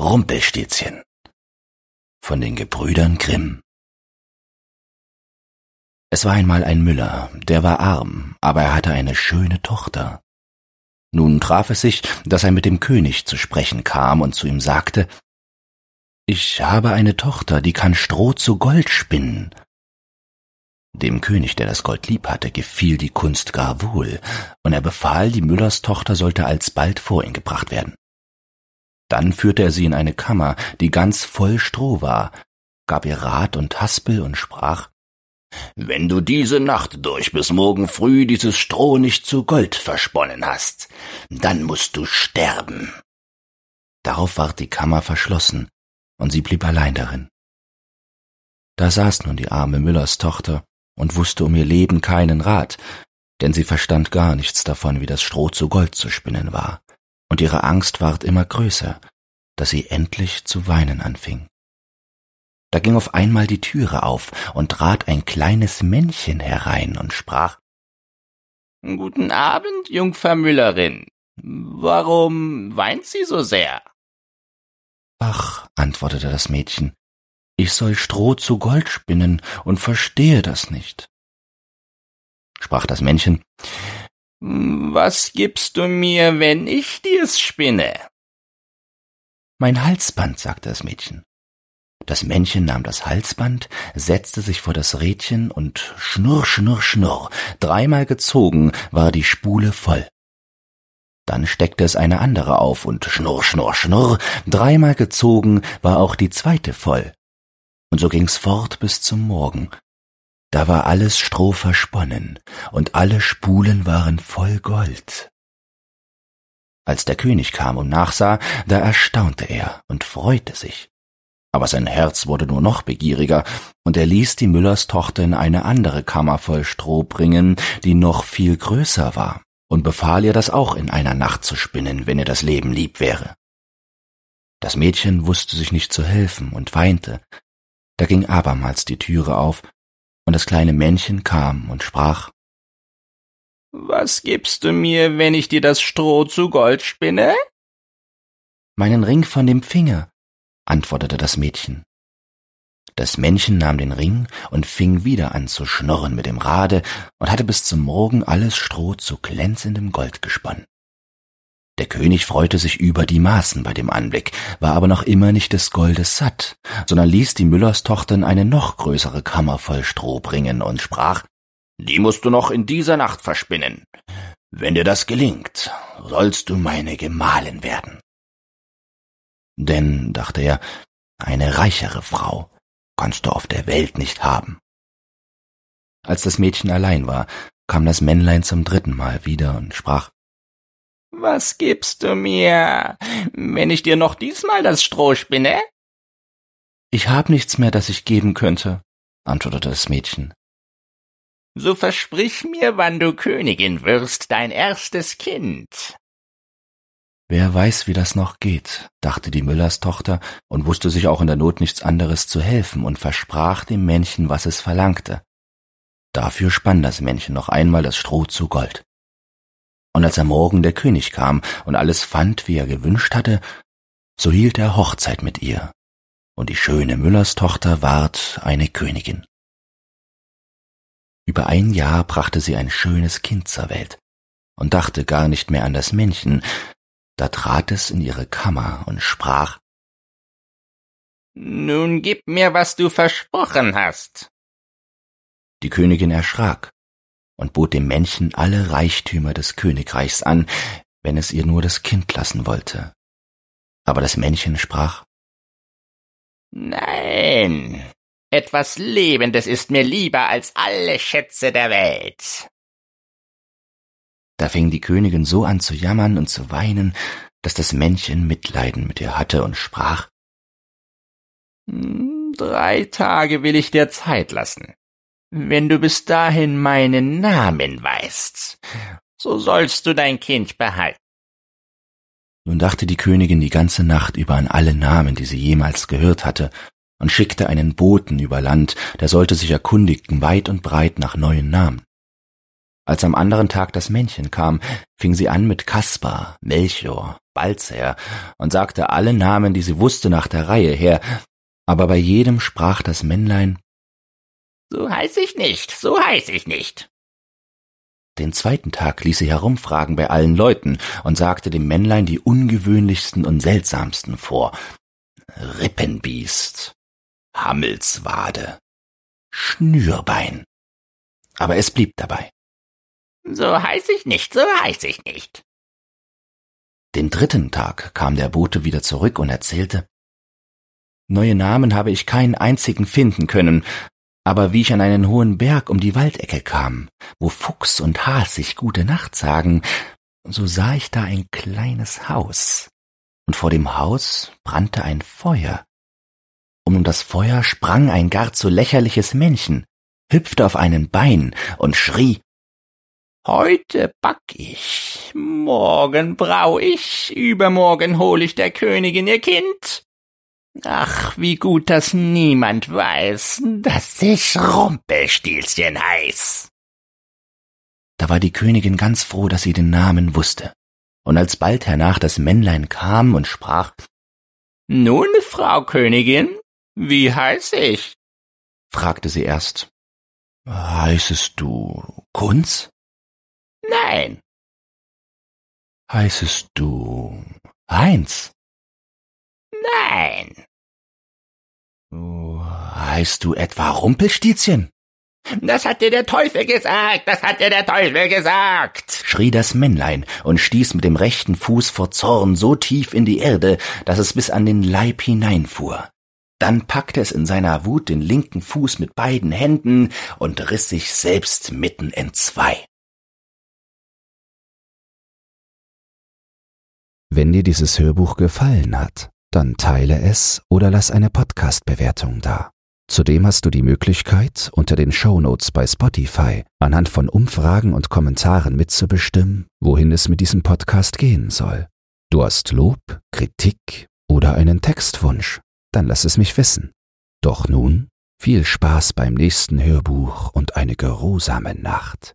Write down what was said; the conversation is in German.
Rumpelstilzchen von den Gebrüdern Grimm Es war einmal ein Müller, der war arm, aber er hatte eine schöne Tochter. Nun traf es sich, dass er mit dem König zu sprechen kam und zu ihm sagte, Ich habe eine Tochter, die kann Stroh zu Gold spinnen. Dem König, der das Gold lieb hatte, gefiel die Kunst gar wohl, und er befahl, die Müllerstochter sollte alsbald vor ihn gebracht werden. Dann führte er sie in eine Kammer, die ganz voll Stroh war, gab ihr Rat und Haspel und sprach Wenn du diese Nacht durch bis morgen früh dieses Stroh nicht zu Gold versponnen hast, dann musst du sterben. Darauf ward die Kammer verschlossen, und sie blieb allein darin. Da saß nun die arme Müllers Tochter und wusste um ihr Leben keinen Rat, denn sie verstand gar nichts davon, wie das Stroh zu Gold zu spinnen war und ihre Angst ward immer größer, dass sie endlich zu weinen anfing. Da ging auf einmal die Türe auf und trat ein kleines Männchen herein und sprach Guten Abend, Jungfer Müllerin. Warum weint sie so sehr? Ach, antwortete das Mädchen, ich soll Stroh zu Gold spinnen und verstehe das nicht. Sprach das Männchen, was gibst du mir, wenn ich dir's spinne? Mein Halsband, sagte das Mädchen. Das Männchen nahm das Halsband, setzte sich vor das Rädchen und schnurr, schnurr, schnurr, dreimal gezogen war die Spule voll. Dann steckte es eine andere auf und schnurr, schnurr, schnurr, dreimal gezogen war auch die zweite voll. Und so ging's fort bis zum Morgen, da war alles Stroh versponnen, und alle Spulen waren voll Gold. Als der König kam und nachsah, da erstaunte er und freute sich. Aber sein Herz wurde nur noch begieriger, und er ließ die Müllerstochter in eine andere Kammer voll Stroh bringen, die noch viel größer war, und befahl ihr, das auch in einer Nacht zu spinnen, wenn ihr das Leben lieb wäre. Das Mädchen wusste sich nicht zu helfen und weinte. Da ging abermals die Türe auf, und das kleine Männchen kam und sprach Was gibst du mir, wenn ich dir das Stroh zu Gold spinne? Meinen Ring von dem Finger, antwortete das Mädchen. Das Männchen nahm den Ring und fing wieder an zu schnurren mit dem Rade und hatte bis zum Morgen alles Stroh zu glänzendem Gold gesponnen. Der König freute sich über die Maßen bei dem Anblick, war aber noch immer nicht des Goldes satt, sondern ließ die Müllerstochter in eine noch größere Kammer voll Stroh bringen und sprach, die musst du noch in dieser Nacht verspinnen. Wenn dir das gelingt, sollst du meine Gemahlin werden. Denn, dachte er, eine reichere Frau kannst du auf der Welt nicht haben. Als das Mädchen allein war, kam das Männlein zum dritten Mal wieder und sprach, was gibst du mir, wenn ich dir noch diesmal das Stroh spinne? Ich hab nichts mehr, das ich geben könnte, antwortete das Mädchen. So versprich mir, wann du Königin wirst, dein erstes Kind. Wer weiß, wie das noch geht, dachte die Müllerstochter und wusste sich auch in der Not nichts anderes zu helfen und versprach dem Männchen, was es verlangte. Dafür spann das Männchen noch einmal das Stroh zu Gold. Und als am Morgen der König kam und alles fand, wie er gewünscht hatte, so hielt er Hochzeit mit ihr, und die schöne Müllerstochter ward eine Königin. Über ein Jahr brachte sie ein schönes Kind zur Welt und dachte gar nicht mehr an das Männchen, da trat es in ihre Kammer und sprach Nun gib mir, was du versprochen hast. Die Königin erschrak und bot dem Männchen alle Reichtümer des Königreichs an, wenn es ihr nur das Kind lassen wollte. Aber das Männchen sprach Nein, etwas Lebendes ist mir lieber als alle Schätze der Welt. Da fing die Königin so an zu jammern und zu weinen, dass das Männchen Mitleiden mit ihr hatte und sprach hm, Drei Tage will ich dir Zeit lassen. Wenn du bis dahin meinen Namen weißt, so sollst du dein Kind behalten. Nun dachte die Königin die ganze Nacht über an alle Namen, die sie jemals gehört hatte, und schickte einen Boten über Land, der sollte sich erkundigen weit und breit nach neuen Namen. Als am anderen Tag das Männchen kam, fing sie an mit Kaspar, Melchior, Balzer und sagte alle Namen, die sie wusste, nach der Reihe her, aber bei jedem sprach das Männlein So heiß ich nicht, so heiß ich nicht. Den zweiten Tag ließ sie herumfragen bei allen Leuten und sagte dem Männlein die ungewöhnlichsten und seltsamsten vor. Rippenbiest, Hammelswade, Schnürbein. Aber es blieb dabei. So heiß ich nicht, so heiß ich nicht. Den dritten Tag kam der Bote wieder zurück und erzählte, Neue Namen habe ich keinen einzigen finden können, aber wie ich an einen hohen Berg um die Waldecke kam, wo Fuchs und Has sich gute Nacht sagen, so sah ich da ein kleines Haus, und vor dem Haus brannte ein Feuer. Um das Feuer sprang ein gar zu lächerliches Männchen, hüpfte auf einen Bein und schrie Heute back ich, morgen brau ich, übermorgen hol ich der Königin ihr Kind. Ach, wie gut, dass niemand weiß, dass ich Rumpelstilzchen heiß. Da war die Königin ganz froh, dass sie den Namen wusste. Und als bald hernach das Männlein kam und sprach, Nun, Frau Königin, wie heiß ich? fragte sie erst, Heißest du Kunz? Nein. Heißest du Heinz? Nein. Heißt du etwa Rumpelstilzchen? Das hat dir der Teufel gesagt, das hat dir der Teufel gesagt, schrie das Männlein und stieß mit dem rechten Fuß vor Zorn so tief in die Erde, dass es bis an den Leib hineinfuhr. Dann packte es in seiner Wut den linken Fuß mit beiden Händen und riss sich selbst mitten entzwei. Wenn dir dieses Hörbuch gefallen hat, dann teile es oder lass eine Podcast-Bewertung da. Zudem hast du die Möglichkeit, unter den Shownotes bei Spotify anhand von Umfragen und Kommentaren mitzubestimmen, wohin es mit diesem Podcast gehen soll. Du hast Lob, Kritik oder einen Textwunsch, dann lass es mich wissen. Doch nun viel Spaß beim nächsten Hörbuch und eine geruhsame Nacht.